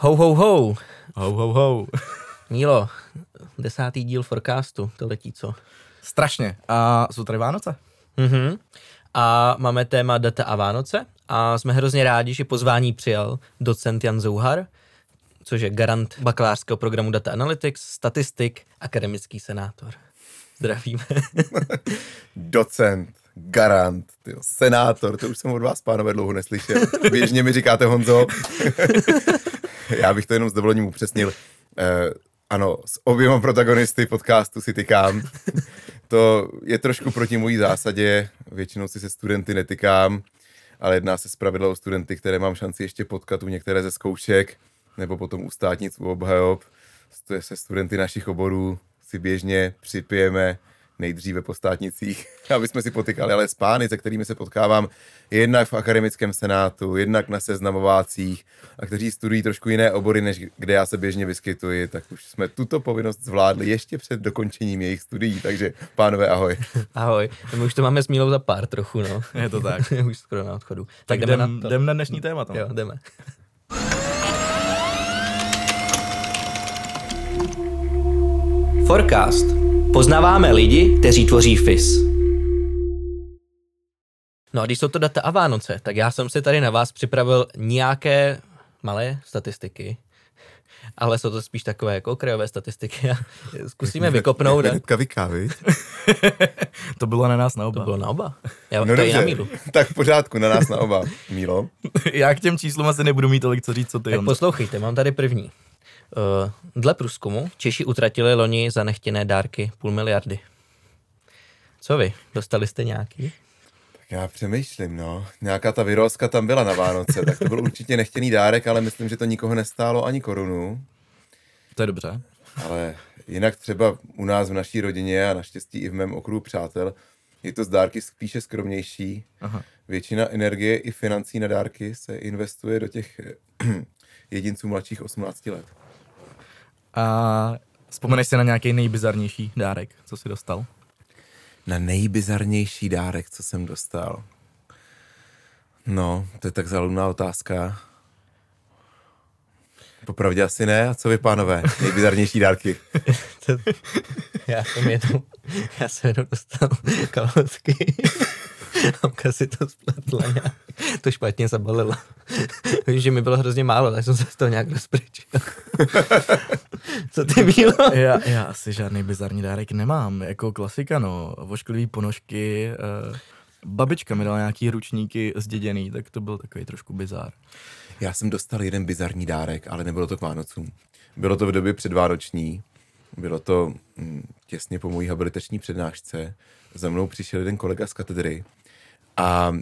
Ho, ho, ho. Ho, ho, ho. Mílo, desátý díl forecastu, to letí co? Strašně. A jsou tady Vánoce? Mhm. A máme téma data a Vánoce a jsme hrozně rádi, že pozvání přijal docent Jan Zouhar, což je garant bakalářského programu Data Analytics, statistik, akademický senátor. Zdravíme. Docent, garant, tyjo, senátor, to už jsem od vás, pánové, dlouho neslyšel. Běžně mi říkáte Honzo. Já bych to jenom s dovolením upřesnil. Eh, ano, s oběma protagonisty podcastu si tykám. To je trošku proti mojí zásadě, většinou si se studenty netykám, ale jedná se zpravidla o studenty, které mám šanci ještě potkat u některé ze zkoušek, nebo potom u státnic u obhajob. Se studenty našich oborů si běžně připijeme nejdříve po státnicích, aby jsme si potykali, ale s pány, se kterými se potkávám, jednak v akademickém senátu, jednak na seznamovácích a kteří studují trošku jiné obory, než kde já se běžně vyskytuji, tak už jsme tuto povinnost zvládli ještě před dokončením jejich studií, takže pánové, ahoj. Ahoj, my už to máme s Mílou za pár trochu, no. Je to tak. už skoro na odchodu. Tak, Tak jdeme jdem, na to. jdem na dnešní téma. Tam. Jo, jdeme. Forecast. Poznáváme lidi, kteří tvoří FIS. No a když jsou to data a Vánoce, tak já jsem si tady na vás připravil nějaké malé statistiky, ale jsou to spíš takové jako okrajové statistiky a zkusíme vykopnout. Hnedka vykávy. To bylo na nás na To oba. bylo na oba. Já, No to je na dobře, míru. tak v pořádku, na nás na oba. Mílo, Já k těm číslům asi nebudu mít tolik co říct, co ty. Tak poslouchejte, mám tady první. Uh, dle průzkumu Češi utratili loni za nechtěné dárky půl miliardy. Co vy? Dostali jste nějaký? tak já přemýšlím, no. Nějaká ta vyrozka tam byla na Vánoce, tak to byl určitě nechtěný dárek, ale myslím, že to nikoho nestálo ani korunu. To je dobře. Ale jinak třeba u nás v naší rodině a naštěstí i v mém okruhu přátel je to z dárky spíše skromnější. Aha. Většina energie i financí na dárky se investuje do těch eh, jedinců mladších 18 let. A vzpomeneš si na nějaký nejbizarnější dárek, co jsi dostal? Na nejbizarnější dárek, co jsem dostal. No, to je tak zaludná otázka. Popravdě asi ne. A co vy, pánové? Nejbizarnější dárky. já jsem jednou, já jsem jednou dostal kalhotky. Mamka si to spletla nějak, to špatně zabalila. Vím, že mi bylo hrozně málo, tak jsem se z toho nějak rozpryčil. Co ty Mílo? já, já asi žádný bizarní dárek nemám. Jako klasika, no. Vošklivý ponožky. Uh, babička mi dala nějaký ručníky zděděný, tak to byl takový trošku bizár. Já jsem dostal jeden bizarní dárek, ale nebylo to k Vánocům. Bylo to v době předvánoční, bylo to mm, těsně po mojí habilitační přednášce. Za mnou přišel jeden kolega z katedry a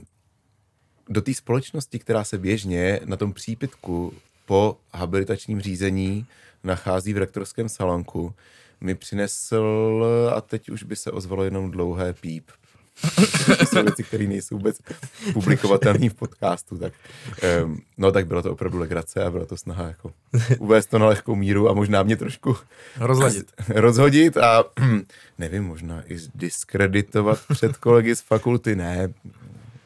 do té společnosti, která se běžně na tom přípitku po habilitačním řízení nachází v rektorském salonku, mi přinesl, a teď už by se ozvalo jenom dlouhé píp. to jsou věci, které nejsou vůbec publikovatelné v podcastu, tak um, no tak bylo to opravdu legrace a byla to snaha jako uvést to na lehkou míru a možná mě trošku Rozladit. rozhodit a nevím, možná i diskreditovat před kolegy z fakulty, ne,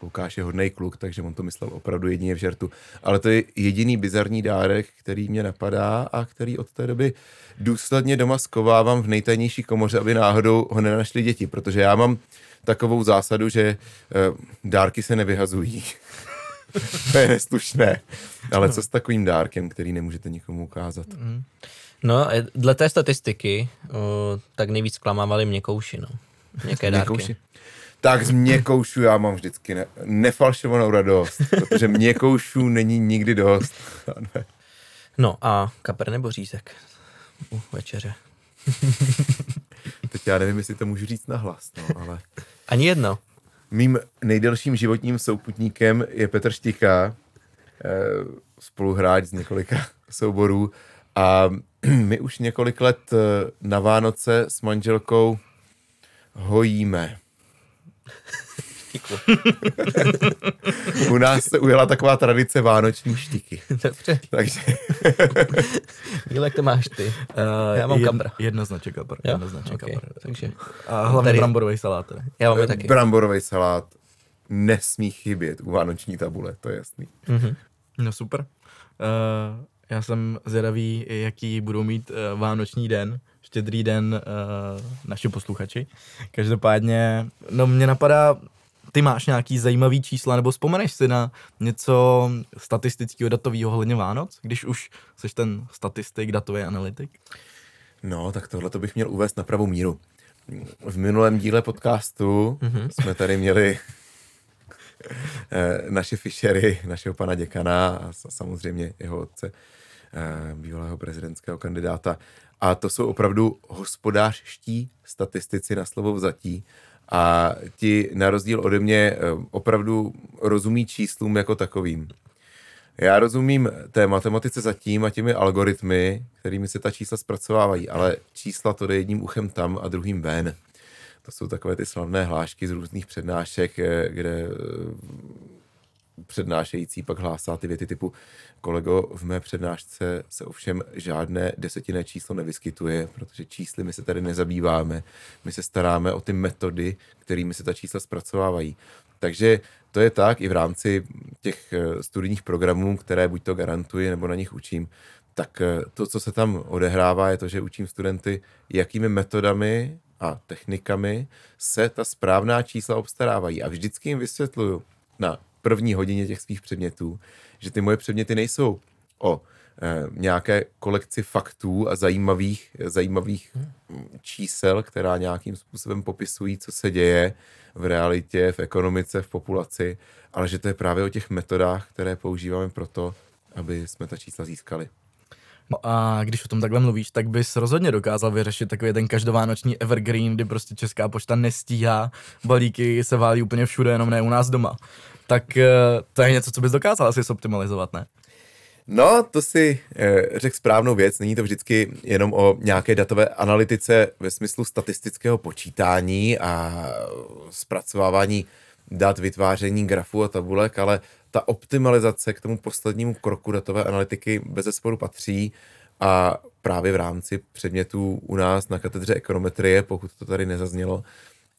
Lukáš je hodný kluk, takže on to myslel opravdu jedině v žertu. Ale to je jediný bizarní dárek, který mě napadá a který od té doby důsledně doma skovávám v nejtajnější komoře, aby náhodou ho nenašli děti, protože já mám takovou zásadu, že eh, dárky se nevyhazují. to je neslušné. Ale co s takovým dárkem, který nemůžete nikomu ukázat? No, eh, dle té statistiky, o, tak nejvíc klamávali měkouši, no. Měkké dárky. Měkouši. Tak z měkoušů já mám vždycky ne, nefalšovanou radost, protože měkoušů není nikdy dost. No a kapr nebo řízek u večeře. Teď já nevím, jestli to můžu říct nahlas, no, ale Ani jedno. mým nejdelším životním souputníkem je Petr Štika, eh, spoluhráč z několika souborů a my už několik let eh, na Vánoce s manželkou hojíme. U nás se ujela taková tradice vánoční štiky. Dobře. Takže Míle, jak to máš ty? Uh, Já mám kapra. Jednoznačně kapr. Jo? Jednoznačně Okay. kapr. Takže A hlavně Tady- bramborový salát. teda. já mám je taky. bramborový salát nesmí chybět u vánoční tabule, to je jasný. Mhm. No super. Uh, Já jsem zvědavý, jaký budou mít uh, vánoční den, štědrý den uh, naši posluchači. Každopádně, no mě napadá, ty máš nějaký zajímavý čísla, nebo vzpomeneš si na něco statistického datového ohledně Vánoc, když už jsi ten statistik, datový analytik? No, tak tohle to bych měl uvést na pravou míru. V minulém díle podcastu mm-hmm. jsme tady měli eh, naše fišery, našeho pana děkana a samozřejmě jeho otce, eh, bývalého prezidentského kandidáta. A to jsou opravdu hospodářští statistici na slovo vzatí. A ti na rozdíl ode mě eh, opravdu rozumí číslům jako takovým. Já rozumím té matematice zatím a těmi algoritmy, kterými se ta čísla zpracovávají, ale čísla to jde jedním uchem tam a druhým ven. To jsou takové ty slavné hlášky z různých přednášek, eh, kde eh, přednášející pak hlásá ty věty typu kolego, v mé přednášce se ovšem žádné desetinné číslo nevyskytuje, protože čísly my se tady nezabýváme. My se staráme o ty metody, kterými se ta čísla zpracovávají. Takže to je tak i v rámci těch eh, studijních programů, které buď to garantuji, nebo na nich učím, tak eh, to, co se tam odehrává, je to, že učím studenty, jakými metodami a technikami se ta správná čísla obstarávají. A vždycky jim vysvětluju na první hodině těch svých předmětů, že ty moje předměty nejsou o eh, nějaké kolekci faktů a zajímavých, zajímavých čísel, která nějakým způsobem popisují, co se děje v realitě, v ekonomice, v populaci, ale že to je právě o těch metodách, které používáme pro to, aby jsme ta čísla získali. No a když o tom takhle mluvíš, tak bys rozhodně dokázal vyřešit takový ten každovánoční evergreen, kdy prostě Česká pošta nestíhá, balíky se válí úplně všude, jenom ne u nás doma. Tak eh, to je něco, co bys dokázal asi zoptimalizovat, ne? No, to si e, řekl správnou věc. Není to vždycky jenom o nějaké datové analytice ve smyslu statistického počítání a zpracovávání dat, vytváření grafů a tabulek, ale ta optimalizace k tomu poslednímu kroku datové analytiky bez zesporu patří a právě v rámci předmětů u nás na katedře ekonometrie, pokud to tady nezaznělo,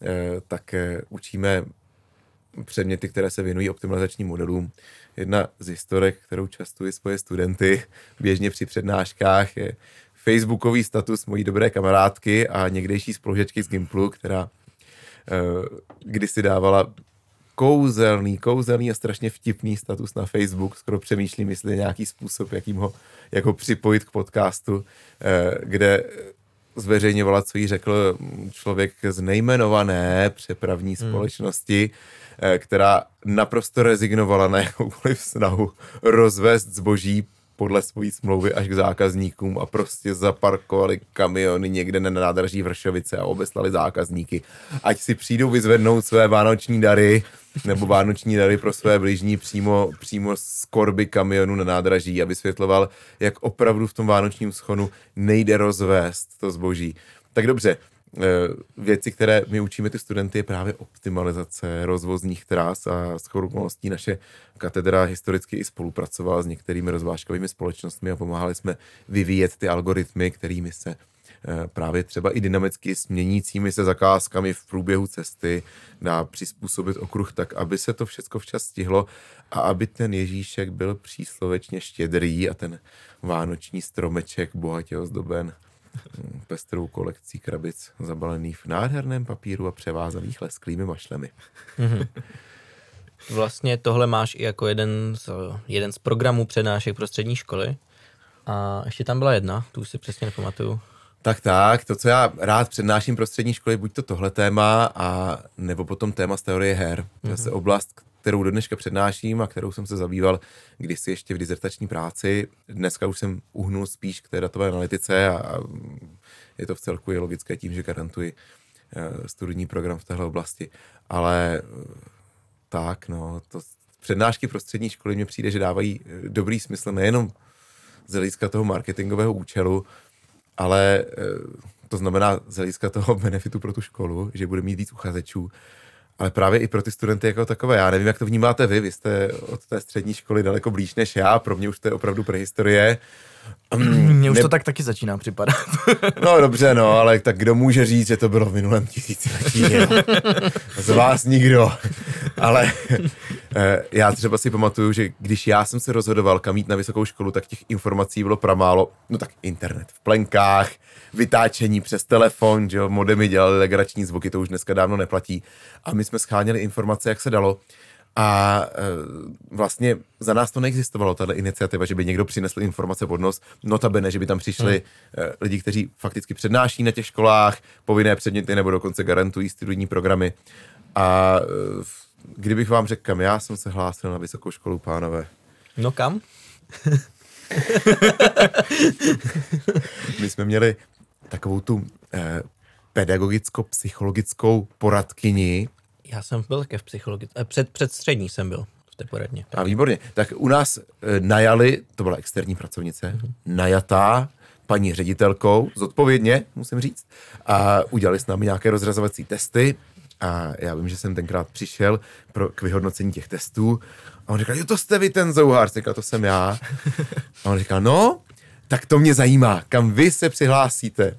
e, tak učíme předměty, které se věnují optimalizačním modelům. Jedna z historek, kterou častuji svoje studenty běžně při přednáškách, je facebookový status mojí dobré kamarádky a někdejší spolužečky z Gimplu, která uh, kdysi dávala kouzelný, kouzelný a strašně vtipný status na Facebook. Skoro přemýšlím, jestli je nějaký způsob, jakým ho, jak ho připojit k podcastu, eh, kde zveřejňovala, co jí řekl člověk z nejmenované přepravní hmm. společnosti, Eh, která naprosto rezignovala na jakoukoliv snahu rozvést zboží podle svojí smlouvy až k zákazníkům a prostě zaparkovali kamiony někde na nádraží Vršovice a obeslali zákazníky. Ať si přijdou vyzvednout své vánoční dary nebo vánoční dary pro své bližní přímo, přímo z korby kamionu na nádraží a vysvětloval, jak opravdu v tom vánočním schonu nejde rozvést to zboží. Tak dobře, Eh, věci, které my učíme ty studenty, je právě optimalizace rozvozních tras a s okolností naše katedra historicky i spolupracovala s některými rozvážkovými společnostmi a pomáhali jsme vyvíjet ty algoritmy, kterými se eh, právě třeba i dynamicky směnícími se zakázkami v průběhu cesty dá přizpůsobit okruh tak, aby se to všechno včas stihlo a aby ten Ježíšek byl příslovečně štědrý a ten vánoční stromeček bohatě ozdoben pestrou kolekcí krabic zabalených v nádherném papíru a převázaných lesklými mašlemi. Mhm. Vlastně tohle máš i jako jeden z, jeden z programů přednášek pro střední školy. A ještě tam byla jedna, tu už si přesně nepamatuju. Tak tak, to, co já rád přednáším pro střední školy, buď to tohle téma, a nebo potom téma z teorie her. To je mm-hmm. oblast, kterou do dneška přednáším a kterou jsem se zabýval kdysi ještě v dizertační práci. Dneska už jsem uhnul spíš k té datové analytice a je to v celku je logické tím, že garantuji eh, studijní program v téhle oblasti. Ale eh, tak, no, to přednášky pro střední školy mně přijde, že dávají eh, dobrý smysl nejenom z hlediska toho marketingového účelu, ale to znamená z hlediska toho benefitu pro tu školu, že bude mít víc uchazečů, ale právě i pro ty studenty jako takové. Já nevím, jak to vnímáte vy, vy jste od té střední školy daleko blíž než já, pro mě už to je opravdu prehistorie. Mně už ne... to tak taky začíná připadat. no dobře, no, ale tak kdo může říct, že to bylo v minulém tisíciletí? Z vás nikdo. ale Eh, Já třeba si pamatuju, že když já jsem se rozhodoval, kam jít na vysokou školu, tak těch informací bylo pramálo. No tak internet v plenkách, vytáčení přes telefon, že jo, modemy dělali legrační zvuky, to už dneska dávno neplatí. A my jsme scháněli informace, jak se dalo. A e, vlastně za nás to neexistovalo, tato iniciativa, že by někdo přinesl informace pod nos, notabene, že by tam přišli hmm. e, lidi, kteří fakticky přednáší na těch školách, povinné předměty nebo dokonce garantují studijní programy. A e, kdybych vám řekl, kam já jsem se hlásil na vysokou školu, pánové, No kam? my jsme měli takovou tu e, pedagogicko-psychologickou poradkyni, Já jsem byl také v psychologii. eh, Před, před střední jsem byl v té poradně. A výborně. Tak u nás e, najali, to byla externí pracovnice, najatá paní ředitelkou, zodpovědně, musím říct, a udělali s námi nějaké rozrazovací testy a já vím, že jsem tenkrát přišel pro, k vyhodnocení těch testů a on říkal, jo, to jste vy ten zouhár, říkal, to jsem já. A on říkal, no, tak to mě zajímá, kam vy se přihlásíte.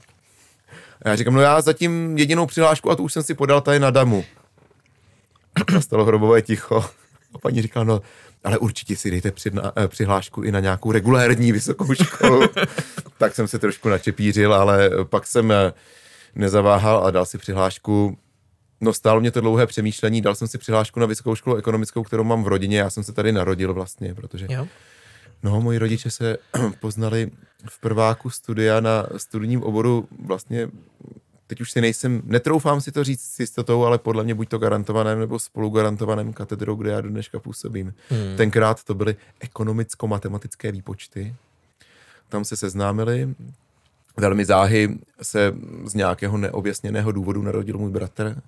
A já říkám, no já zatím jedinou přihlášku a tu už jsem si podal tady na damu. Nastalo hrobové ticho. A paní říkala, no, ale určitě si dejte přidna, eh, přihlášku i na nějakou regulérní vysokou školu. tak jsem se trošku načepířil, ale pak jsem eh, nezaváhal a dal si přihlášku. No stálo mě to dlouhé přemýšlení, dal jsem si přihlášku na vysokou školu ekonomickou, kterou mám v rodině, já jsem se tady narodil vlastně, protože Jo? No, moji rodiče se poznali v prváku studia na studijním oboru vlastně, teď už si nejsem, netroufám si to říct s jistotou, ale podle mě buď to garantovaném nebo spolu garantovaném katedrou, kde já do dneška působím. Hmm. Tenkrát to byly ekonomicko-matematické výpočty. Tam se seznámili, velmi záhy se z nějakého neobjasněného důvodu narodil můj bratr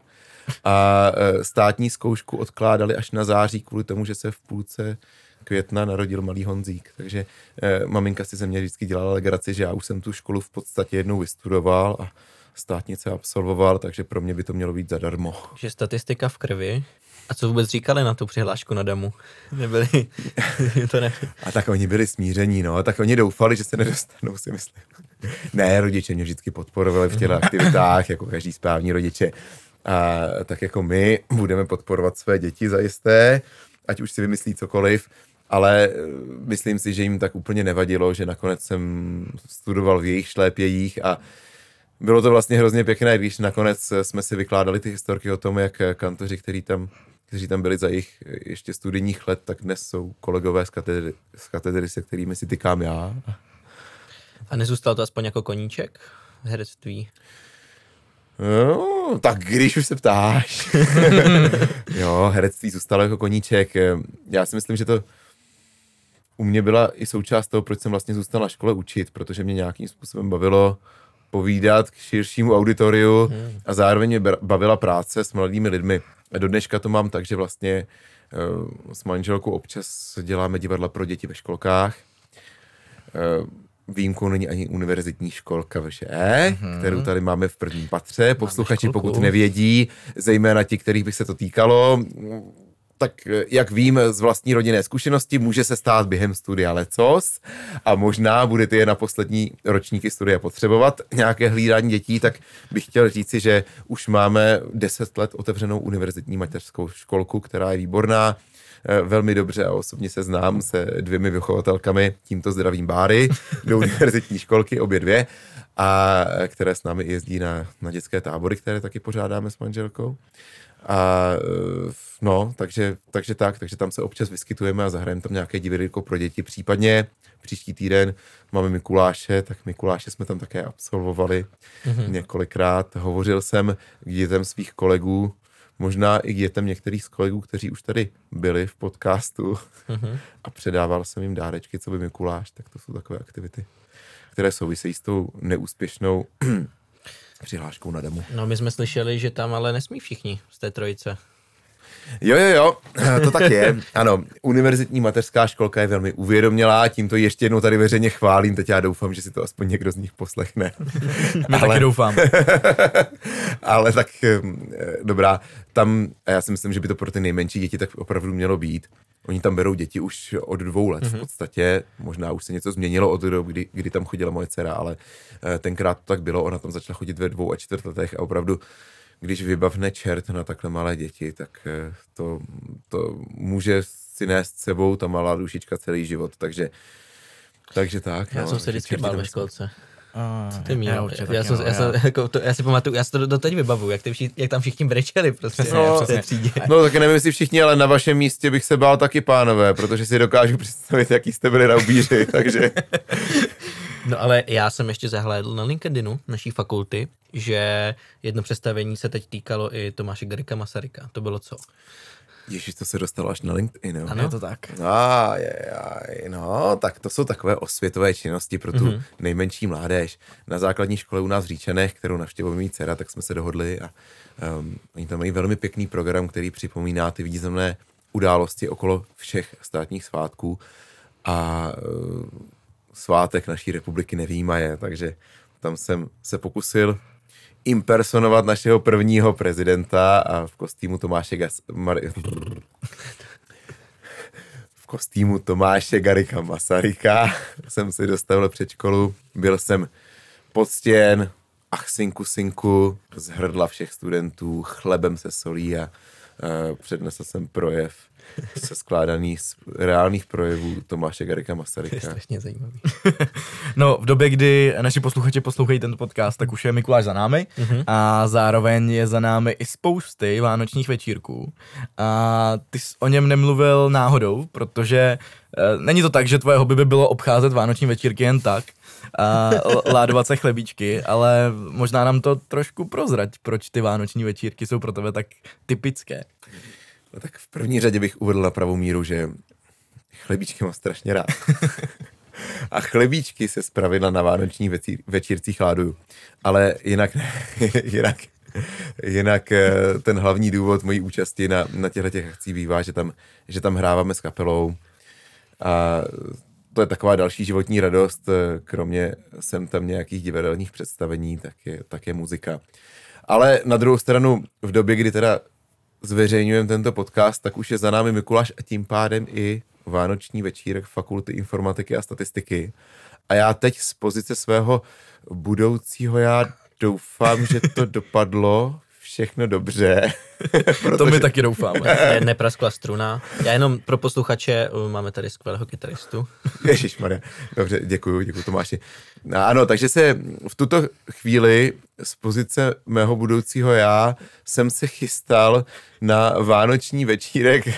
a e, státní zkoušku odkládali až na září kvůli tomu, že se v půlce května narodil malý Honzík. Takže eh, maminka si ze mě vždycky dělala legraci, že já už jsem tu školu v podstatě jednou vystudoval a státnice absolvoval, takže pro mě by to mělo být zadarmo. Že statistika v krvi. A co vůbec říkali na tu přihlášku na damu? Nebyli, to ne. A tak oni byli smíření, no, tak oni doufali, že se nedostanou, si myslím. ne, rodiče mě vždycky podporovali v těch aktivitách, jako každý správní rodiče. A tak jako my budeme podporovat své děti zajisté, ať už si vymyslí cokoliv, ale eh, myslím si, že jim tak úplně nevadilo, že nakonec jsem studoval v jejich šlépějích a bylo to vlastně hrozně pěkné, když nakonec jsme si vykládali ty historky o tom, jak kantoři, který tam, kteří tam byli za jejich ještě studijních let, tak dnes jsou kolegové z katedry, z katedry se kterými si tykám já. A nezůstal to aspoň jako koníček v herectví? No, tak když už se ptáš. jo, herectví zůstalo jako koníček. Já si myslím, že to u mě byla i součást toho, proč jsem vlastně zůstal na škole učit, protože mě nějakým způsobem bavilo povídat k širšímu auditoriu a zároveň mě bavila práce s mladými lidmi. A do dneška to mám tak, že vlastně uh, s manželkou občas děláme divadla pro děti ve školkách. Uh, výjimkou není ani univerzitní školka VŠE, mm-hmm. kterou tady máme v prvním patře. Posluchači, pokud nevědí, zejména ti, kterých by se to týkalo, tak jak vím z vlastní rodinné zkušenosti, může se stát během studia lecos a možná budete je na poslední ročníky studia potřebovat nějaké hlídání dětí, tak bych chtěl říci, že už máme 10 let otevřenou univerzitní mateřskou školku, která je výborná, velmi dobře a osobně se znám se dvěmi vychovatelkami, tímto zdravím Báry, do univerzitní školky, obě dvě, a které s námi jezdí na, na dětské tábory, které taky pořádáme s manželkou. A no, takže, takže tak, takže tam se občas vyskytujeme a zahrajeme tam nějaké dividelko pro děti. Případně příští týden máme Mikuláše, tak Mikuláše jsme tam také absolvovali mm-hmm. několikrát. Hovořil jsem k dětem svých kolegů, možná i k dětem některých z kolegů, kteří už tady byli v podcastu mm-hmm. a předával jsem jim dárečky, co by Mikuláš, tak to jsou takové aktivity, které souvisejí s tou neúspěšnou přihláškou na demo. No my jsme slyšeli, že tam ale nesmí všichni z té trojice. Jo, jo, jo, to tak je. Ano, univerzitní mateřská školka je velmi uvědomělá, tímto ještě jednou tady veřejně chválím, teď já doufám, že si to aspoň někdo z nich poslechne. My ale... taky doufám. ale tak dobrá, tam, já si myslím, že by to pro ty nejmenší děti tak opravdu mělo být. Oni tam berou děti už od dvou let mm-hmm. v podstatě, možná už se něco změnilo od doby, kdy, kdy tam chodila moje dcera, ale tenkrát to tak bylo, ona tam začala chodit ve dvou a čtvrt letech a opravdu když vybavne čert na takhle malé děti, tak eh, to, to může si nést sebou ta malá dušička celý život, takže takže tak. Já no, jsem se vždycky bál ve školce. A, Co ty určitě Já, jsem, no, já, jsem, jako to, já si pamatuju, já si to doteď vybavuju, jak, ty vši, jak tam všichni brečeli prostě. Přesně, té přesně. třídě. No taky nevím, jestli všichni, ale na vašem místě bych se bál taky, pánové, protože si dokážu představit, jaký jste byli raubíři, takže No ale já jsem ještě zahlédl na LinkedInu naší fakulty, že jedno představení se teď týkalo i Tomáše Garika Masaryka. To bylo co? Ježíš, to se dostalo až na LinkedIn, jo? Ano. Je to tak. A, je, je, no, tak to jsou takové osvětové činnosti pro tu mm-hmm. nejmenší mládež. Na základní škole u nás v Říčanech, kterou navštěvuje mý dcera, tak jsme se dohodli a um, oni tam mají velmi pěkný program, který připomíná ty významné události okolo všech státních svátků a svátek naší republiky nevýmaje, takže tam jsem se pokusil impersonovat našeho prvního prezidenta a v kostýmu Tomáše Gas... Mar- v kostýmu Tomáše Garika Masaryka jsem si dostavil před školu. Byl jsem poctěn, ach synku, synku, z hrdla všech studentů, chlebem se solí a přednesl jsem projev se skládaný z reálných projevů Tomáše Garika To je Masaryka. strašně zajímavý. No, v době, kdy naši posluchači poslouchají tento podcast, tak už je Mikuláš za námi Mhm. a zároveň je za námi i spousty vánočních večírků. A ty jsi o něm nemluvil náhodou, protože e, není to tak, že tvoje hobby by bylo obcházet vánoční večírky jen tak a ládovat se chlebíčky, ale možná nám to trošku prozrať, proč ty vánoční večírky jsou pro tebe tak typické. No tak v první řadě bych uvedl na pravou míru, že chlebíčky mám strašně rád. A chlebíčky se zpravidla na vánoční večír, večírcích láduju. Ale jinak, jinak, jinak eh, ten hlavní důvod mojí účasti na, na těchto těch akcích bývá, že tam, že tam hráváme s kapelou a to je taková další životní radost, eh, kromě sem tam nějakých divadelních představení, tak je, tak je muzika. Ale na druhou stranu, v době, kdy teda zveřejňujeme tento podcast, tak už je za námi Mikuláš a tím pádem i vánoční večírek Fakulty informatiky a statistiky. A já teď z pozice svého budoucího já doufám, že to dopadlo všechno dobře. To my taky doufáme. Ne, nepraskla struna. Já jenom pro posluchače, uh, máme tady skvělého kytaristu. Ježíš Dobře, děkuji, děkuji Tomáši. No, ano, takže se v tuto chvíli z pozice mého budoucího já jsem se chystal na vánoční večírek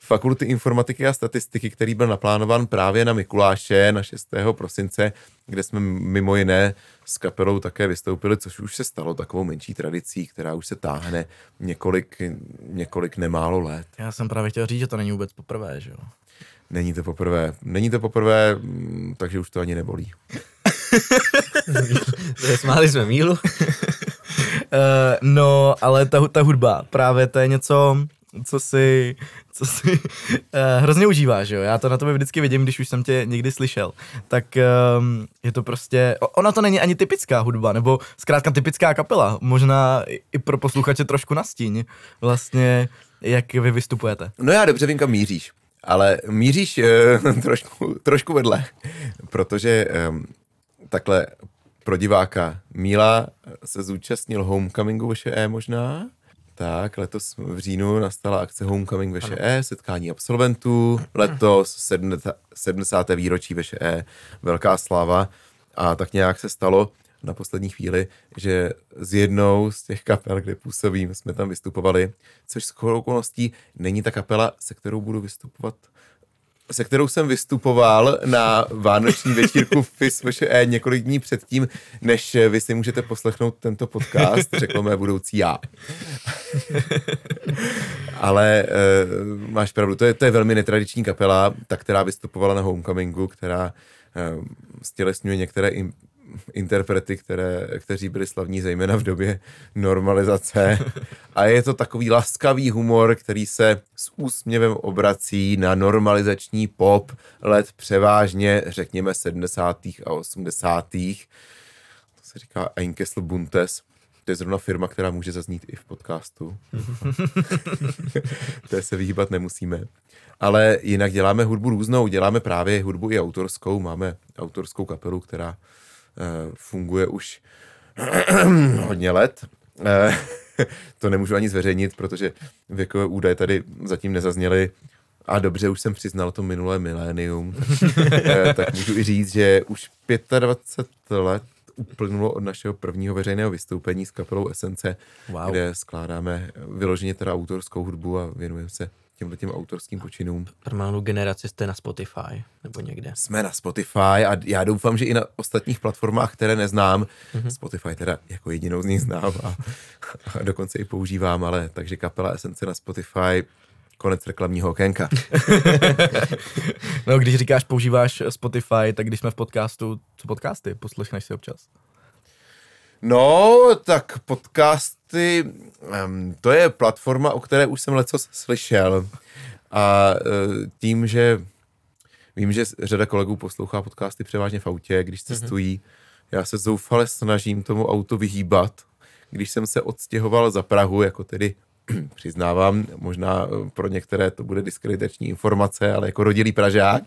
Fakulty informatiky a statistiky, který byl naplánován právě na Mikuláše na 6. prosince, kde jsme mimo jiné s kapelou také vystoupili, což už se stalo takovou menší tradicí, která už se táhne několik, několik nemálo let. Já jsem právě chtěl říct, že to není vůbec poprvé, že jo. Není to poprvé. Není to poprvé, mm, takže už to ani nebolí. Smáli jsme Mílu. Uh, no, ale ta, ta hudba, právě to je něco, co si, co si uh, hrozně užíváš, jo. Já to na tobě vždycky vidím, když už jsem tě někdy slyšel. Tak um, je to prostě, ona to není ani typická hudba, nebo zkrátka typická kapela. Možná i- pro posluchače trošku nastíň, vlastně, jak vy vystupujete. No já dobře vím, kam míříš, ale míříš eh, trošku, trošku vedle, protože eh, takhle pro diváka Míla se zúčastnil Homecomingu VŠE možná, tak letos v říjnu nastala akce Homecoming VŠE, setkání absolventů, letos 70. 70. výročí VŠE, velká sláva a tak nějak se stalo na poslední chvíli, že z jednou z těch kapel, kde působím, jsme tam vystupovali, což s okolností není ta kapela, se kterou budu vystupovat se kterou jsem vystupoval na vánoční večírku FIS VŠE několik dní předtím, než vy si můžete poslechnout tento podcast, řekl mé budoucí já. Ale uh, máš pravdu, to je, to je velmi netradiční kapela, ta, která vystupovala na Homecomingu, která uh, stělesňuje některé im, interprety, které, kteří byli slavní zejména v době normalizace. A je to takový laskavý humor, který se s úsměvem obrací na normalizační pop let převážně, řekněme, 70. a 80. To se říká Einkessel Buntes. To je zrovna firma, která může zaznít i v podcastu. to se vyhýbat nemusíme. Ale jinak děláme hudbu různou, děláme právě hudbu i autorskou. Máme autorskou kapelu, která funguje už hodně let. Eh, to nemůžu ani zveřejnit, protože věkové údaje tady zatím nezazněly. A dobře, už jsem přiznal to minulé milénium, tak, tak můžu i říct, že už 25 let uplynulo od našeho prvního veřejného vystoupení s kapelou Esence, wow. kde skládáme vyloženě teda autorskou hudbu a věnujeme se těmhle těm autorským počinům. Normálnou generaci jste na Spotify nebo někde. Jsme na Spotify a já doufám, že i na ostatních platformách, které neznám, mm-hmm. Spotify teda jako jedinou z nich znám a, a dokonce i používám, ale takže kapela Esence na Spotify, konec reklamního okénka. no, když říkáš, používáš Spotify, tak když jsme v podcastu, co podcasty, poslechneš si občas? No, tak podcasty, um, to je platforma, o které už jsem leco slyšel. A uh, tím, že vím, že řada kolegů poslouchá podcasty převážně v autě, když mhm. cestují, mm-hmm. já se zoufale snažím tomu auto vyhýbat. Když jsem se odstěhoval za Prahu, jako tedy přiznávám, možná eh, pro některé to bude diskreditační informace, ale jako rodilý Pražák,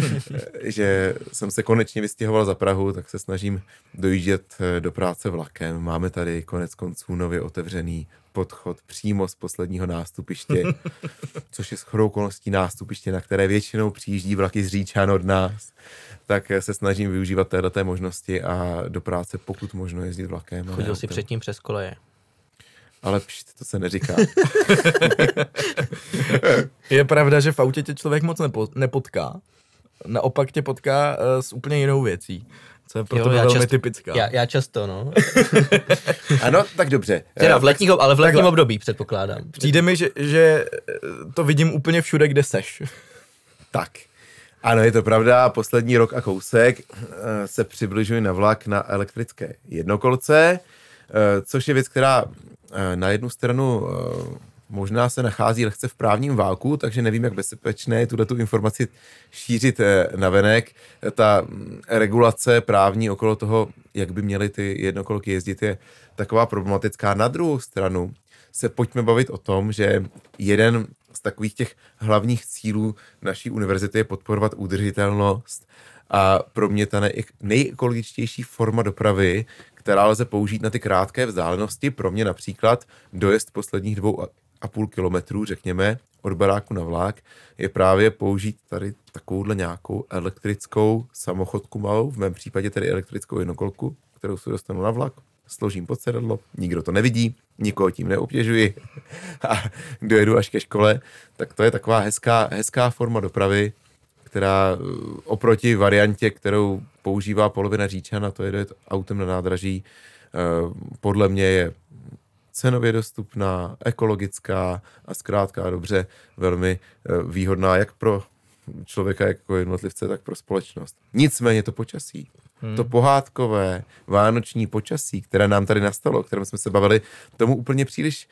že jsem se konečně vystěhoval za Prahu, tak se snažím dojíždět eh, do práce vlakem. Máme tady konec konců nově otevřený podchod přímo z posledního nástupiště, což je shodou okolností nástupiště, na které většinou přijíždí vlaky z Říčan od nás. Tak eh, se snažím využívat této možnosti a do práce pokud možno jezdit vlakem. Chodil jsi předtím přes koleje? Ale pšt, to se neříká. je pravda, že v autě tě člověk moc nepo, nepotká. Naopak tě potká uh, s úplně jinou věcí. Co je pro jo, velmi často, typická. Já, já často, no. ano, tak dobře. Teda v letních, ale v letním Takhle. období, předpokládám. Přijde mi, že, že to vidím úplně všude, kde seš. tak. Ano, je to pravda. Poslední rok a kousek eh, se přibližuji na vlak na elektrické jednokolce, eh, což je věc, která Eh, na jednu stranu eh, možná se nachází lehce v právním válku, takže nevím, jak bezpečné je tuto tu informaci šířit eh, na venek. Ta mm, regulace právní okolo toho, jak by měly ty jednokolky jezdit, je taková problematická. Na druhou stranu se pojďme bavit o tom, že jeden z takových těch hlavních cílů naší univerzity je podporovat udržitelnost a pro mě ta nejekologičtější forma dopravy, která lze použít na ty krátké vzdálenosti, pro mě například dojezd posledních dvou a půl kilometrů, řekněme, od baráku na vlák, je právě použít tady takovouhle nějakou elektrickou samochodku malou, v mém případě tedy elektrickou jednokolku, kterou si dostanu na vlak, složím pod sedadlo, nikdo to nevidí, nikoho tím neobtěžuji a dojedu až ke škole, tak to je taková hezká, hezká forma dopravy, která eh, oproti variantě, kterou používá polovina Říčana, to je autem na nádraží, eh, podle mě je cenově dostupná, ekologická a zkrátka dobře velmi eh, výhodná jak pro člověka jako jednotlivce, tak pro společnost. Nicméně to počasí, hmm. to pohádkové vánoční počasí, které nám tady nastalo, o kterém jsme se bavili, tomu úplně příliš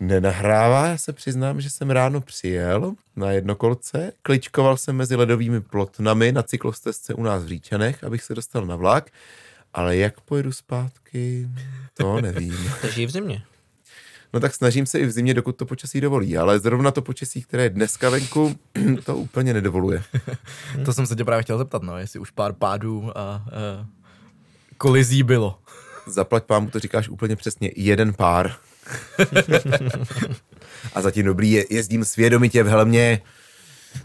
nenahrává. Já se přiznám, že jsem ráno přijel na jednokolce, kličkoval jsem mezi ledovými plotnami na cyklostezce u nás v Říčanech, abych se dostal na vlak, ale jak pojedu zpátky, to nevím. Takže v zimě. No tak snažím se i v zimě, dokud to počasí dovolí, ale zrovna to počasí, které je dneska venku, to úplně nedovoluje. to jsem se tě právě chtěl zeptat, no, jestli už pár pádů a, a kolizí bylo. Zaplať pámu, to říkáš úplně přesně, jeden pár. a zatím dobrý je, jezdím svědomitě v helmě,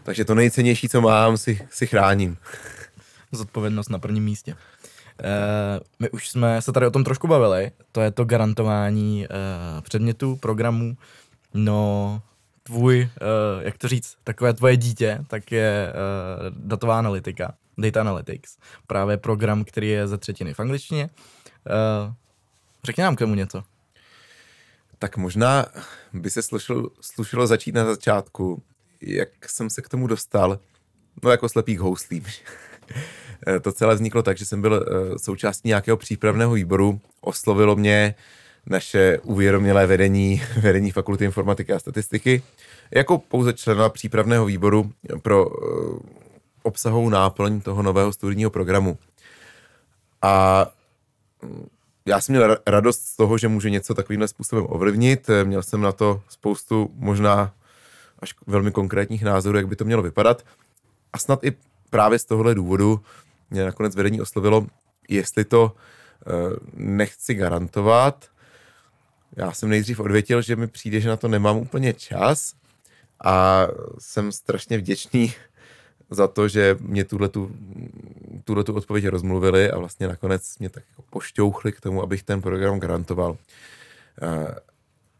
takže to nejcennější, co mám, si, si chráním. Zodpovědnost na prvním místě. Uh, my už jsme se tady o tom trošku bavili, to je to garantování uh, předmětů, programů. No, tvůj, uh, jak to říct, takové tvoje dítě, tak je uh, datová analytika, data analytics. Právě program, který je ze třetiny v angličtině. Uh, řekni nám k tomu něco tak možná by se slušilo, slušilo začít na začátku, jak jsem se k tomu dostal, no jako slepý k houslím. to celé vzniklo tak, že jsem byl eh, součástí nějakého přípravného výboru, oslovilo mě naše uvědomělé vedení, vedení Fakulty informatiky a statistiky, jako pouze člena přípravného výboru pro eh, obsahovou náplň toho nového studijního programu. A já jsem měl radost z toho, že můžu něco takovýmhle způsobem ovlivnit. Měl jsem na to spoustu možná až velmi konkrétních názorů, jak by to mělo vypadat. A snad i právě z tohohle důvodu mě nakonec vedení oslovilo, jestli to uh, nechci garantovat. já jsem nejdřív odvětil, že mi přijde, že na to nemám úplně čas a jsem strašně vděčný za to, že mě tuhle tu odpověď rozmluvili a vlastně nakonec mě tak jako pošťouchli k tomu, abych ten program garantoval. Eh,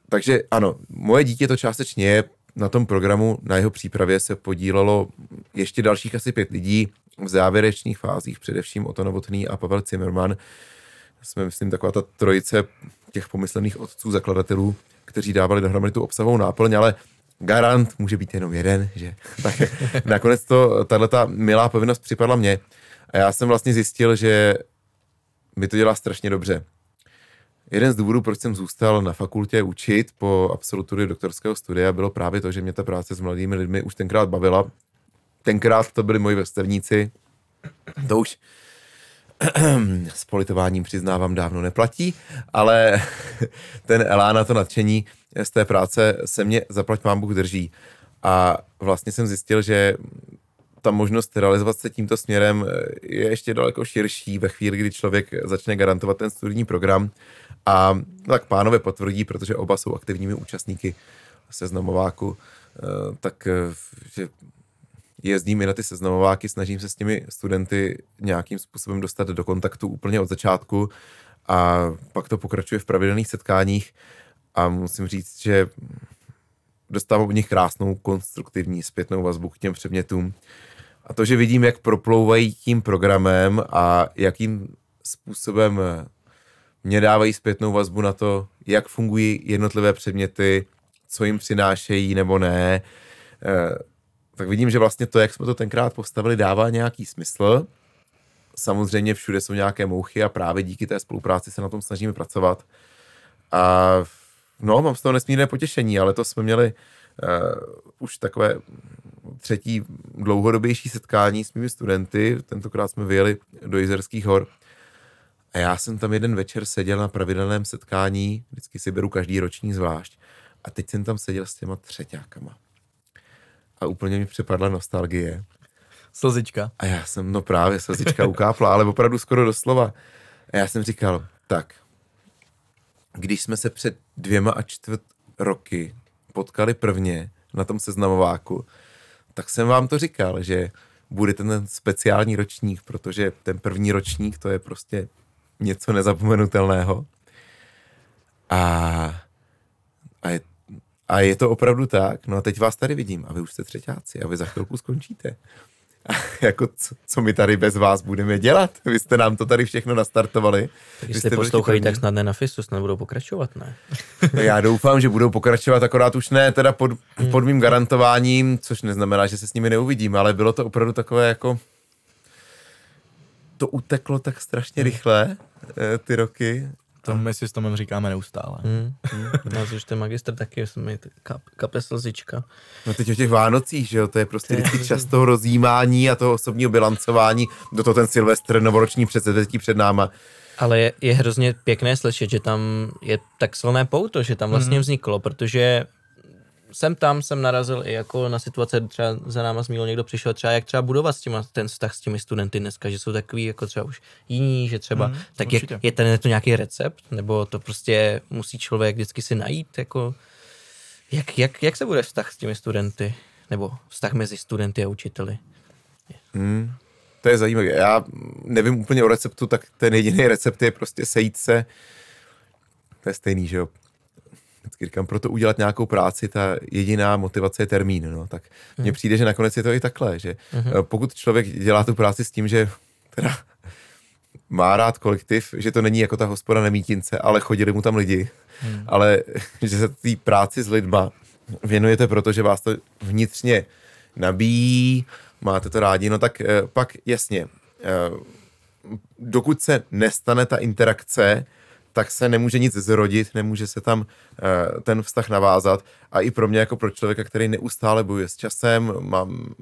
takže ano, moje dítě to částečně je, na tom programu, na jeho přípravě se podílelo ještě dalších asi pět lidí v závěrečných fázích, především Oto Novotný a Pavel Zimmerman. Jsme, myslím, taková ta trojice těch pomyslených otců, zakladatelů, kteří dávali dohromady tu obsahovou náplň, ale garant může být jenom jeden, že? Tak nakonec to, tato milá povinnost připadla mně a já jsem vlastně zjistil, že mi to dělá strašně dobře. Jeden z důvodů, proč jsem zůstal na fakultě učit po absolutory doktorského studia, bylo právě to, že mě ta práce s mladými lidmi už tenkrát bavila. Tenkrát to byli moji vrstevníci. To už s politováním přiznávám dávno neplatí, ale ten elán a to nadšení z té práce se mě zaplať mám Bůh drží. A vlastně jsem zjistil, že ta možnost realizovat se tímto směrem je ještě daleko širší ve chvíli, kdy člověk začne garantovat ten studijní program. A tak pánové potvrdí, protože oba jsou aktivními účastníky seznamováku, eh, tak eh, že jezdím i na ty seznamováky, snažím se s těmi studenty nějakým způsobem dostat do kontaktu úplně od začátku a pak to pokračuje v pravidelných setkáních a musím říct, že dostávám od nich krásnou konstruktivní zpětnou vazbu k těm předmětům. A to, že vidím, jak proplouvají tím programem a jakým způsobem mě dávají zpětnou vazbu na to, jak fungují jednotlivé předměty, co jim přinášejí nebo ne, eh, tak vidím, že vlastně to, jak jsme to tenkrát postavili, dává nějaký smysl. Samozřejmě všude jsou nějaké mouchy a právě díky té spolupráci se na tom snažíme pracovat. A no, mám z toho nesmírné potěšení, ale to jsme měli uh, už takové třetí dlouhodobější setkání s mými studenty. Tentokrát jsme vyjeli do Jizerských hor. A já jsem tam jeden večer seděl na pravidelném setkání, vždycky si beru každý roční zvlášť. A teď jsem tam seděl s těma třeťákama a úplně mi přepadla nostalgie. Slzička. A já jsem, no právě, slzička ukápla, ale opravdu skoro doslova. A já jsem říkal, tak, když jsme se před dvěma a čtvrt roky potkali prvně na tom seznamováku, tak jsem vám to říkal, že bude ten speciální ročník, protože ten první ročník to je prostě něco nezapomenutelného. A, a je a je to opravdu tak. No a teď vás tady vidím a vy už jste třetíáci a vy za chvilku skončíte. Jako co, co my tady bez vás budeme dělat? Vy jste nám to tady všechno nastartovali. Tak jestli poslouchají, tak snad ne na FISu, snad budou pokračovat, ne? No já doufám, že budou pokračovat, akorát už ne teda pod, pod mým garantováním, což neznamená, že se s nimi neuvidím, ale bylo to opravdu takové jako... To uteklo tak strašně rychle, eh, ty roky, to my si s Tomem říkáme neustále. Hmm, hmm. Nás už ten magistr taky jsme kap, kape slzička. No teď o těch Vánocích, že jo, to je prostě vždycky čas toho rozjímání a toho osobního bilancování, do toho ten Silvestr, novoroční předsedetí před náma. Ale je, je hrozně pěkné slyšet, že tam je tak silné pouto, že tam vlastně hmm. vzniklo, protože jsem tam jsem narazil i jako na situace, třeba za náma zmínil někdo přišel, třeba jak třeba budovat s těma, ten vztah s těmi studenty dneska, že jsou takový jako třeba už jiní, že třeba, mm, tak je, je ten to nějaký recept, nebo to prostě musí člověk vždycky si najít, jako, jak, jak, jak se bude vztah s těmi studenty, nebo vztah mezi studenty a učiteli? Mm, to je zajímavé. Já nevím úplně o receptu, tak ten jediný recept je prostě sejít se. To je stejný, že jo vždycky říkám, pro to udělat nějakou práci, ta jediná motivace je termín, no, tak mně hmm. přijde, že nakonec je to i takhle, že hmm. pokud člověk dělá tu práci s tím, že teda má rád kolektiv, že to není jako ta hospoda na mítince, ale chodili mu tam lidi, hmm. ale že se té práci s lidma věnujete, protože vás to vnitřně nabíjí, máte to rádi, no tak eh, pak jasně, eh, dokud se nestane ta interakce, tak se nemůže nic zrodit, nemůže se tam uh, ten vztah navázat. A i pro mě, jako pro člověka, který neustále bojuje s časem, mám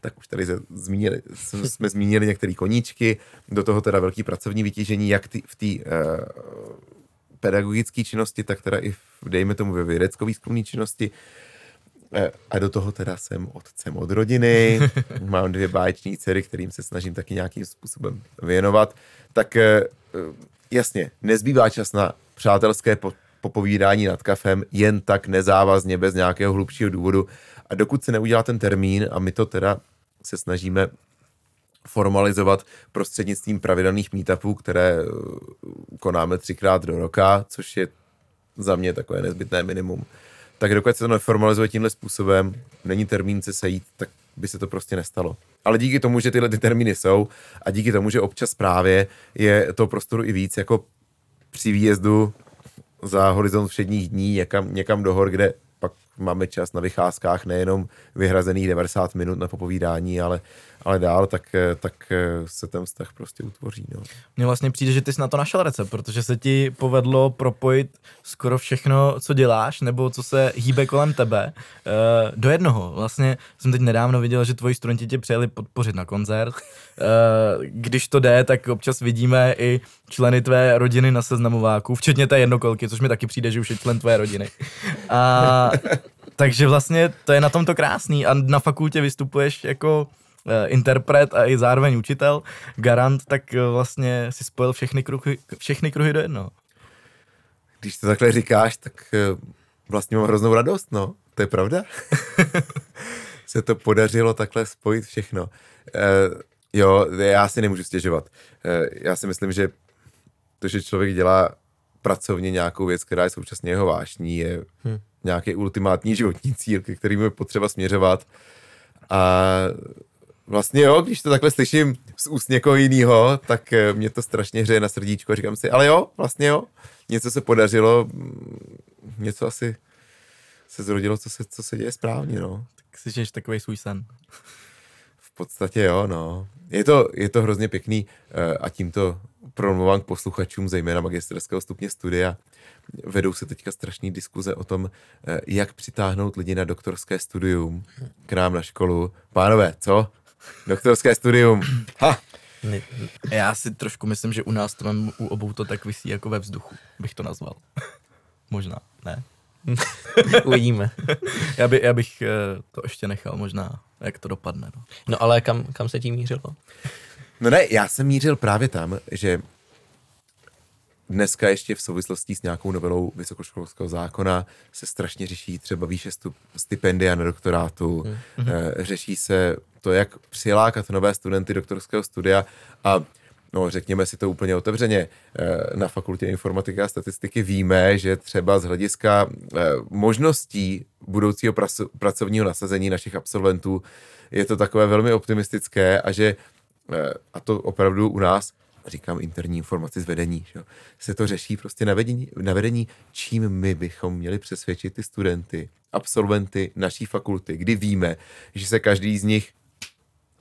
tak už tady zmínili, jsme zmínili některé koníčky, do toho teda velký pracovní vytížení, jak ty, v té uh, pedagogické činnosti, tak teda i v, dejme tomu ve vědecko-výzkumné činnosti. Uh, a do toho teda jsem otcem od rodiny, mám dvě báječní dcery, kterým se snažím taky nějakým způsobem věnovat. Tak uh, jasně, nezbývá čas na přátelské popovídání nad kafem jen tak nezávazně, bez nějakého hlubšího důvodu. A dokud se neudělá ten termín, a my to teda se snažíme formalizovat prostřednictvím pravidelných meetupů, které eh, konáme třikrát do roka, což je za mě takové nezbytné minimum. Tak dokud se to neformalizuje tímhle způsobem, není termín se sejít, tak by se to prostě nestalo. Ale díky tomu, že tyhle ty termíny jsou a díky tomu, že občas právě je to prostoru i víc, jako při výjezdu za horizont všedních dní někam, někam do hor, kde máme čas na vycházkách nejenom vyhrazených 90 minut na popovídání, ale ale dál, tak, eh, tak eh, se ten vztah prostě utvoří. No. Mně vlastně přijde, že ty jsi na to našel recept, protože se ti povedlo propojit skoro všechno, co děláš, nebo co se hýbe kolem tebe, uh, do jednoho. Vlastně jsem teď nedávno viděl, že tvoji studenti tě přijeli podpořit na koncert. Když to jde, tak občas vidíme i členy tvé rodiny na seznamováku, včetně té jednokolky, což mi taky přijde, že už je člen tvé rodiny. A, takže vlastně to je na tomto krásný a na fakultě vystupuješ jako Eh, interpret a i zároveň učitel, garant, tak eh, vlastně si spojil všechny kruhy, všechny kruhy do jednoho. Když to takhle říkáš, tak eh, vlastně mám hroznou radost, no. To je pravda. se to podařilo takhle spojit všechno. jo, já si nemůžu stěžovat. já si myslím, že to, že člověk dělá pracovně nějakou věc, která je současně jeho vášní, je hmm. Nějaký ultimátní životní cíl, ke kterým je potřeba směřovat. A Vlastně jo, když to takhle slyším z úst někoho jiného, tak eh, mě to strašně hřeje na srdíčko. Říkám si, ale jo, vlastně jo, něco se podařilo, mm, něco asi se zrodilo, co se, co se děje správně, no. Tak si žiješ takový svůj sen. V podstatě jo, no. Je to, je to hrozně pěkný eh, a tímto promluvám k posluchačům, zejména magisterského stupně studia. Vedou se teďka strašné diskuze o tom, eh, jak přitáhnout lidi na doktorské studium k nám na školu. Pánové, co? Doktorské studium. Ha! Já si trošku myslím, že u nás to mám, u obou to tak vysí jako ve vzduchu, bych to nazval. možná, ne? Uvidíme. já, by, já bych eh, to ještě nechal možná, jak to dopadne. No, no ale kam, kam se tím mířilo? No ne, já jsem mířil právě tam, že dneska ještě v souvislosti s nějakou novelou vysokoškolského zákona se strašně řeší třeba výše stup, stipendia na doktorátu, mm. e, řeší se to, jak přilákat nové studenty doktorského studia a no řekněme si to úplně otevřeně, eh, na fakultě informatiky a statistiky víme, že třeba z hlediska eh, možností budoucího pracovního nasazení našich absolventů je to takové velmi optimistické a že, a to opravdu u nás, říkám interní informaci z vedení, že? se to řeší prostě na vedení, na vedení, čím my bychom měli přesvědčit ty studenty, absolventy naší fakulty, kdy víme, že se každý z nich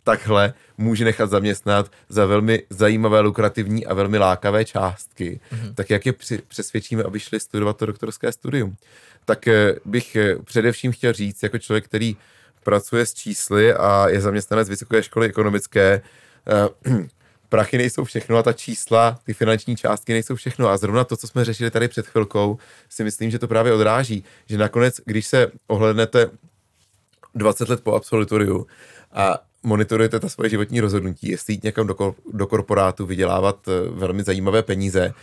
takhle může nechat zaměstnat za velmi zajímavé, lukrativní a velmi lákavé částky, mm-hmm. tak jak je při, přesvědčíme, aby šli studovat to doktorské studium. Tak eh, bych eh, především chtěl říct, jako člověk, který pracuje s čísly a je zaměstnanec Vysoké školy ekonomické, eh, prachy nejsou všechno a ta čísla, ty finanční částky nejsou všechno. A zrovna to, co jsme řešili tady před chvilkou, si myslím, že to právě odráží, že nakonec, když se ohlednete 20 let po absolutoriu a monitorujete ta svoje životní rozhodnutí, jestli jít někam do, kor- do korporátu, vydělávat eh, velmi zajímavé peníze,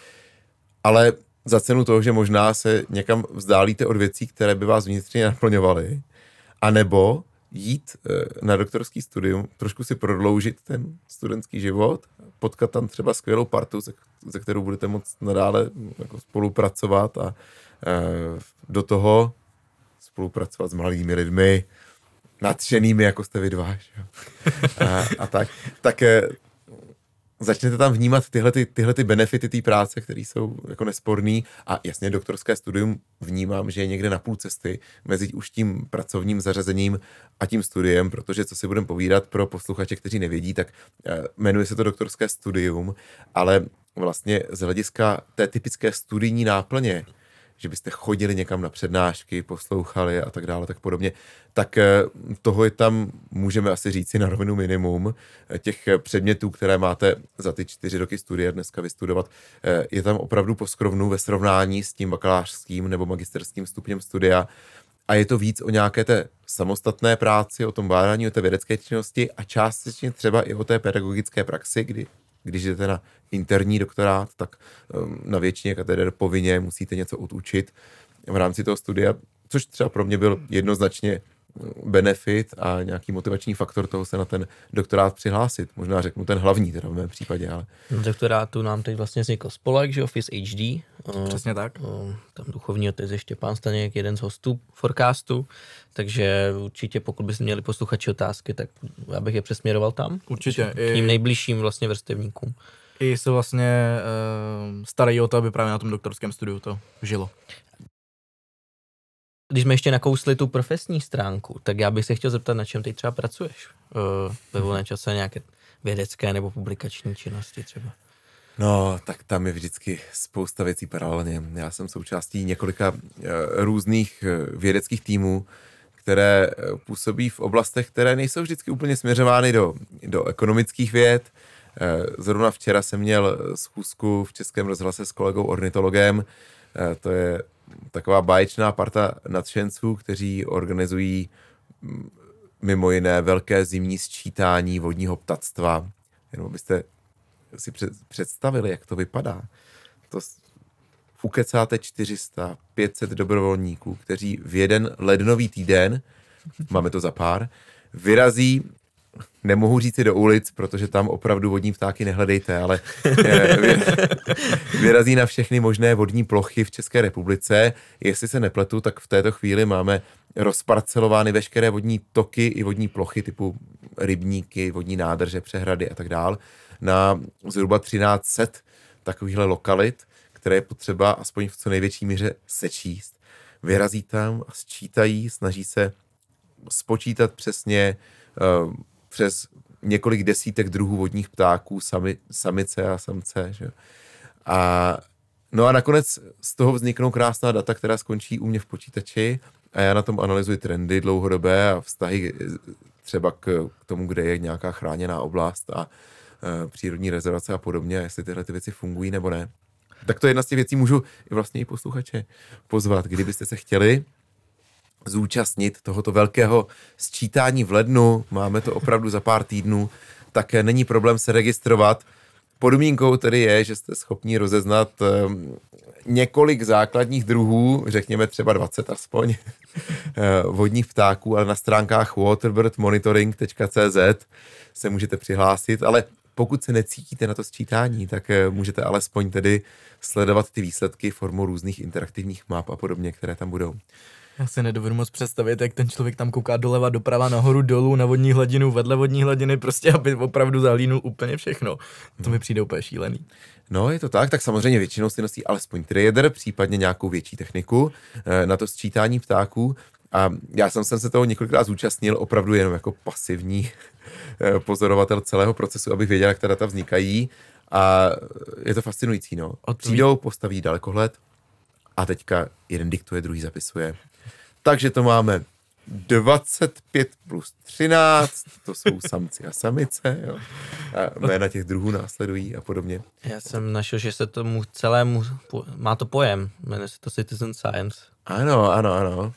ale za cenu toho, že možná se někam vzdálíte od věcí, které by vás vnitřně naplňovaly, anebo jít eh, na doktorský studium, trošku si prodloužit ten studentský život, potkat tam třeba skvělou partu, ze, ze kterou budete moct nadále jako spolupracovat a e, do toho spolupracovat s mladými lidmi, nadšenými, jako jste vy dva. A, a tak. Tak e, začnete tam vnímat tyhle, ty, tyhle ty benefity té práce, které jsou jako nesporný. A jasně doktorské studium vnímám, že je někde na půl cesty mezi už tím pracovním zařazením a tím studiem, protože co si budeme povídat pro posluchače, kteří nevědí, tak eh, jmenuje se to doktorské studium, ale vlastně z hlediska té typické studijní náplně že byste chodili někam na přednášky, poslouchali a tak dále, tak podobně, tak eh, toho je tam, můžeme asi říci na rovinu minimum. Eh, těch předmětů, které máte za ty čtyři roky studie dneska vystudovat, eh, je tam opravdu poskrovnu ve srovnání s tím bakalářským nebo magisterským stupněm studia a je to víc o nějaké té samostatné práci, o tom bádání, o té vědecké činnosti a částečně třeba i o té pedagogické praxi, kdy když jdete na interní doktorát, tak um, na většině kateder povinně musíte něco odučit v rámci toho studia, což třeba pro mě byl jednoznačně benefit a nějaký motivační faktor toho se na ten doktorát přihlásit. Možná řeknu ten hlavní teda v mém případě, ale... Doktorátu nám teď vlastně vznikl spolek, že Office HD. Přesně tak. Tam duchovní otec je Štěpán Staněk, jeden z hostů forecastu, takže určitě pokud byste měli posluchači otázky, tak já bych je přesměroval tam. Určitě. K tím nejbližším vlastně vrstevníkům. I se vlastně uh, starají o to, aby právě na tom doktorském studiu to žilo když jsme ještě nakousli tu profesní stránku, tak já bych se chtěl zeptat, na čem teď třeba pracuješ uh, ve volném čase, nějaké vědecké nebo publikační činnosti třeba. No, tak tam je vždycky spousta věcí paralelně. Já jsem součástí několika uh, různých uh, vědeckých týmů, které uh, působí v oblastech, které nejsou vždycky úplně směřovány do, do ekonomických věd. Zrovna včera jsem měl schůzku v Českém rozhlase s kolegou ornitologem, to je taková báječná parta nadšenců, kteří organizují mm, mimo jiné velké zimní sčítání vodního ptactva. Jenom byste si představili, jak to vypadá. To ukecáte 400, 500 dobrovolníků, kteří v jeden lednový týden, máme to za pár, vyrazí nemohu říct si do ulic, protože tam opravdu vodní ptáky nehledejte, ale eh, vyrazí na všechny možné vodní plochy v České republice. Jestli se nepletu, tak v této chvíli máme rozparcelovány veškeré vodní toky i vodní plochy typu rybníky, vodní nádrže, přehrady a tak dál na zhruba 1300 takovýchhle lokalit, které je potřeba aspoň v co největší míře sečíst. Vyrazí tam a sčítají, snaží se spočítat přesně uh, přes několik desítek druhů vodních ptáků, sami, samice a samce. Že? A, no a nakonec z toho vzniknou krásná data, která skončí u mě v počítači a já na tom analyzuji trendy dlouhodobé a vztahy třeba k, tomu, kde je nějaká chráněná oblast a e, přírodní rezervace a podobně, jestli tyhle ty věci fungují nebo ne. Tak to je jedna z těch věcí, můžu i vlastně i posluchače pozvat, kdybyste se chtěli zúčastnit tohoto velkého sčítání v lednu, máme to opravdu za pár týdnů, tak není problém se registrovat. Podmínkou tedy je, že jste schopni rozeznat um, několik základních druhů, řekněme třeba 20 aspoň, eh, vodních ptáků, ale na stránkách waterbirdmonitoring.cz se můžete přihlásit, ale pokud se necítíte na to sčítání, tak eh, můžete alespoň tedy sledovat ty výsledky formou různých interaktivních map a podobně, které tam budou. Já si nedovedu moc představit, jak ten člověk tam kouká doleva, doprava, nahoru, dolů, na vodní hladinu, vedle vodní hladiny, prostě aby opravdu zahlínul úplně všechno. To mi přijde úplně šílený. No, je to tak, tak samozřejmě většinou si nosí alespoň trader, případně nějakou větší techniku eh, na to sčítání ptáků. A já jsem se toho několikrát zúčastnil opravdu jenom jako pasivní eh, pozorovatel celého procesu, abych věděl, jak ta data vznikají. A je to fascinující, no. Přijdou, postaví dalekohled a teďka jeden diktuje, druhý zapisuje. Takže to máme 25 plus 13, to jsou samci a samice, jo. A jména těch druhů následují a podobně. Já jsem našel, že se tomu celému, má to pojem, jmenuje se to Citizen Science. Ano, ano, ano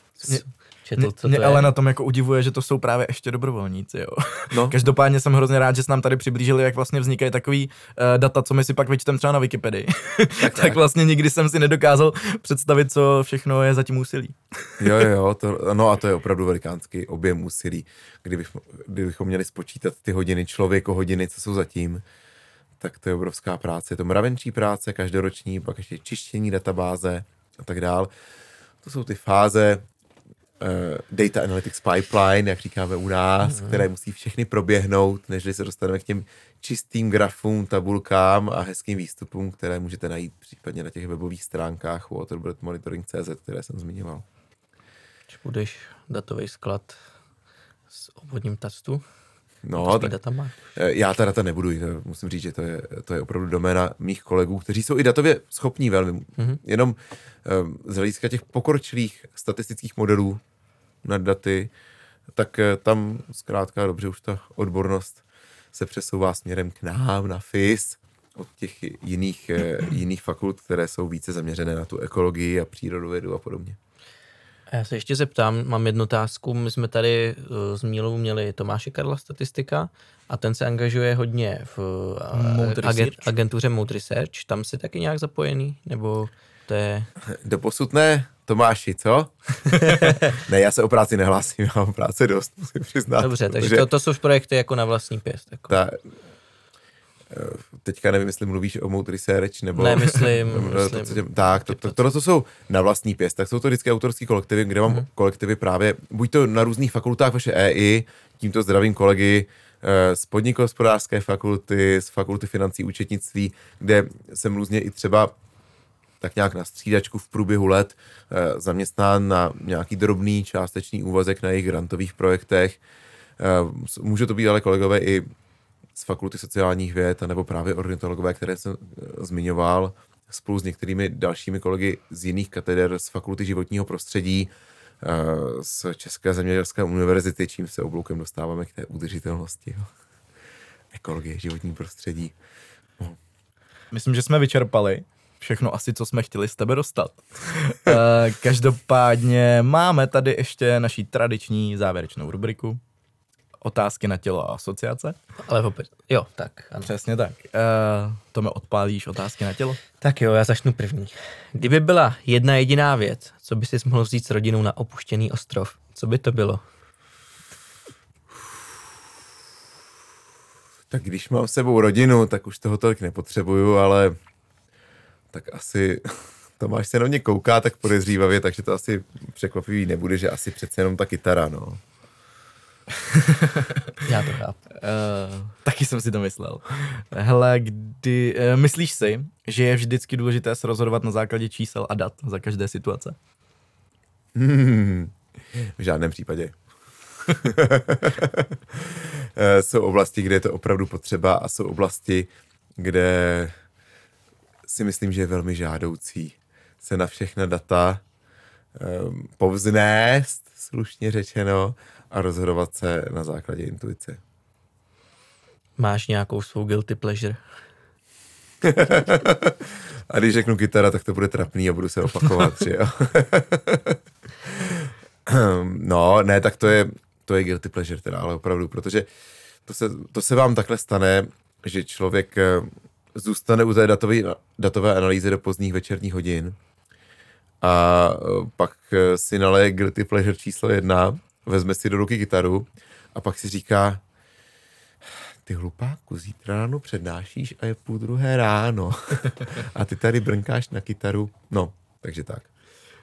četl, co mě, to ale je. na tom jako udivuje, že to jsou právě ještě dobrovolníci, jo. No. Každopádně jsem hrozně rád, že jsi nám tady přiblížili, jak vlastně vznikají takový uh, data, co my si pak vyčteme třeba na Wikipedii. Tak, tak vlastně nikdy jsem si nedokázal představit, co všechno je za tím úsilí. jo, jo, to, no a to je opravdu velikánský objem úsilí. Kdybych, kdybychom měli spočítat ty hodiny člověko hodiny, co jsou zatím, tak to je obrovská práce. Je to mravenčí práce, každoroční, pak ještě čištění databáze a tak dál. To jsou ty fáze, data analytics pipeline, jak říkáme u nás, mm. které musí všechny proběhnout, než se dostaneme k těm čistým grafům, tabulkám a hezkým výstupům, které můžete najít případně na těch webových stránkách waterbirdmonitoring.cz, které jsem zmiňoval. Když budeš datový sklad s obvodním tastu, No, tak, data máš? Eh, já ta data nebudu, musím říct, že to je, to je opravdu doména mých kolegů, kteří jsou i datově schopní velmi. Mm-hmm. Jenom um, z hlediska těch pokročilých statistických modelů nad daty, tak uh, tam zkrátka dobře už ta odbornost se přesouvá směrem k nám na FIS od těch jiných, uh, jiných fakult, které jsou více zaměřené na tu ekologii a přírodovědu a podobně. Já se ještě zeptám, mám jednu otázku. My jsme tady uh, s Mílou měli Tomáše Karla statistika a ten se angažuje hodně v Mood agent, Research. agentuře Mood Research. Tam si taky nějak zapojený? Nebo to je... Doposud ne, Tomáši, co? ne, já se o práci nehlásím, já mám práce dost, musím přiznat. Dobře, takže to, to jsou už projekty jako na vlastní pěst. Jako. Ta, eh, teďka nevím, jestli mluvíš o Mood Research, nebo... Ne, myslím, nebo to, myslím. co tě, tak, to, to, tohle to jsou na vlastní pěst, tak jsou to vždycky autorský kolektivy, kde mám Mhm. mm-hmm. kolektivy právě, buď to na různých fakultách vaše EI, tímto zdravím kolegy eh, z podnikohospodářské fakulty, z fakulty financí účetnictví, kde jsem různě i třeba tak nějak na střídačku v průběhu let eh, zaměstnán na nějaký drobný částečný úvazek na jejich grantových projektech. Eh, Může to být ale kolegové i z fakulty sociálních věd, nebo právě ornitologové, které jsem eh, zmiňoval, spolu s některými dalšími kolegy z jiných kateder z fakulty životního prostředí, eh, z České zemědělské univerzity, čím se obloukem dostáváme k té udržitelnosti. Ekologie, životní prostředí. Myslím, že jsme vyčerpali všechno asi, co jsme chtěli z tebe dostat. Eh, Každopádně máme tady ještě naší tradiční závěrečnou rubriku. Otázky na tělo a asociace. Ale opět, jo, tak. Ano. Přesně tak. Eh, To mi odpálíš otázky na tělo? Tak jo, já začnu první. Kdyby byla jedna jediná věc, co by si mohl vzít s rodinou na opuštěný ostrov, co by to bylo? Tak když mám s sebou rodinu, tak už toho tolik nepotřebuju, ale tak asi Tomáš se na mě kouká tak podezřívavě, takže to asi překvapivý nebude, že asi přece jenom ta kytara, no. Já to chápu. Uh, taky jsem si to myslel. Hele, kdy, uh, myslíš si, že je vždycky důležité se rozhodovat na základě čísel a dat za každé situace? Hmm, v žádném případě. Eh, jsou oblasti, kde je to opravdu potřeba a jsou oblasti, kde si myslím, že je velmi žádoucí se na všechna data um, povznést, slušně řečeno, a rozhodovat se na základě intuice. Máš nějakou svou guilty pleasure? A když řeknu kytara, tak to bude trapný a budu se opakovat, že jo. no, ne, tak to je, to je guilty pleasure teda, ale opravdu, protože to se, to se vám takhle stane, že člověk eh, zůstane u té datové, datové analýzy do pozdních večerních hodin a eh, pak eh, si naleje guilty pleasure číslo jedna, vezme si do ruky kytaru a pak si říká, ty hlupáku, zítra ráno přednášíš a je půl druhé ráno. a ty tady brnkáš na kytaru. No, takže tak.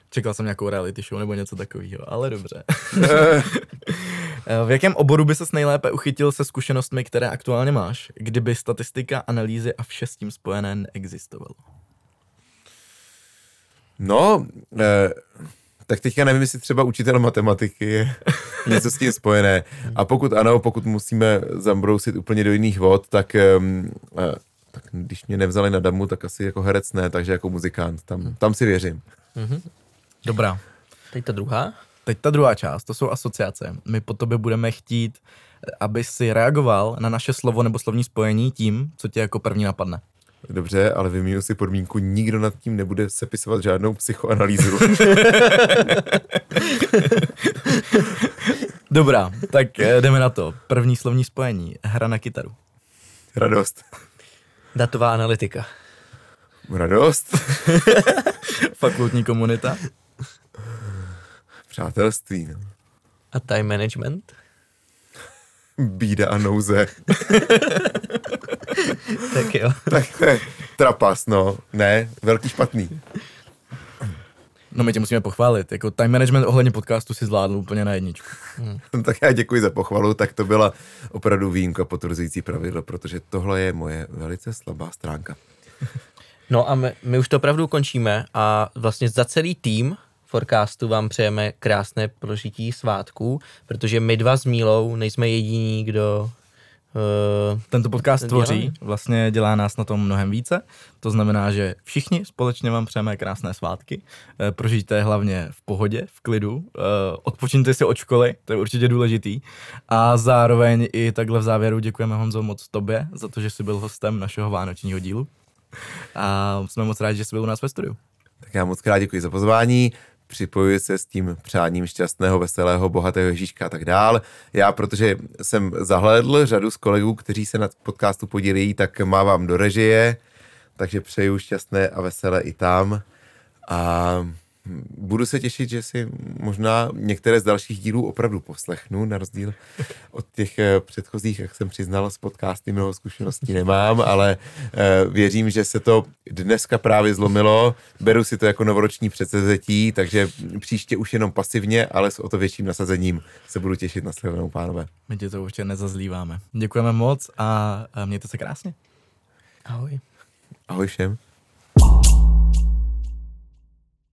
Čekal jsem nějakou reality show nebo něco takového, ale dobře. v jakém oboru by ses nejlépe uchytil se zkušenostmi, které aktuálně máš, kdyby statistika, analýzy a vše s tím spojené neexistovalo? No, eh, tak teďka nevím, jestli třeba učitel matematiky je něco s tím spojené. A pokud ano, pokud musíme zambrousit úplně do jiných vod, tak, um, eh, tak když mě nevzali na damu, tak asi jako herec ne, takže jako muzikant. Tam, tam si věřím. Dobrá. Teď ta druhá? Teď ta druhá část, to jsou asociace. My po tobě budeme chtít, aby si reagoval na naše slovo nebo slovní spojení tím, co tě jako první napadne. Dobře, ale vymínu si podmínku, nikdo nad tím nebude sepisovat žádnou psychoanalýzu. Dobrá, tak eh, jdeme na to. První slovní spojení. Hra na kytaru. Radost. Datová analytika. Radost. Fakultní komunita. Přátelství. No. A time management? Bída a nouze. Tak jo. tak to je trapas, no. Ne, velký špatný. No my tě musíme pochválit. Jako time management ohledně podcastu si zvládl úplně na jedničku. tak já děkuji za pochvalu, tak to byla opravdu výjimka potvrzující pravidlo, protože tohle je moje velice slabá stránka. No a my, my už to opravdu končíme a vlastně za celý tým Forecastu vám přejeme krásné prožití svátků, protože my dva s Mílou nejsme jediní, kdo Tento podcast tvoří, vlastně dělá nás na tom mnohem více. To znamená, že všichni společně vám přejeme krásné svátky. Eh, Prožijte hlavně v pohodě, v klidu. eh, Odpočiňte si od školy, to je určitě důležitý. A zároveň i takhle v závěru děkujeme Honzo moc tobě za to, že jsi byl hostem našeho vánočního dílu. A jsme moc rádi, že jsi byl u nás ve studiu. Tak já moc krát děkuji za pozvání, připojuji se s tím přáním šťastného, veselého, bohatého Ježíška a tak dál. Já, protože jsem zahlédl řadu z kolegů, kteří se na podcastu podílejí, tak mávám do režie, takže přeju šťastné a veselé i tam. A budu se těšit, že si možná některé z dalších dílů opravdu poslechnu, na rozdíl od těch eh, předchozích, jak jsem přiznal, z podcasty mnoho zkušeností nemám, ale eh, věřím, že se to dneska právě zlomilo. Beru si to jako novoroční předsezetí, takže příště už jenom pasivně, ale s o to větším nasazením se budu těšit na shledanou, pánové. My tě to určitě nezazlíváme. Děkujeme moc a mějte se krásně. Ahoj. Ahoj všem.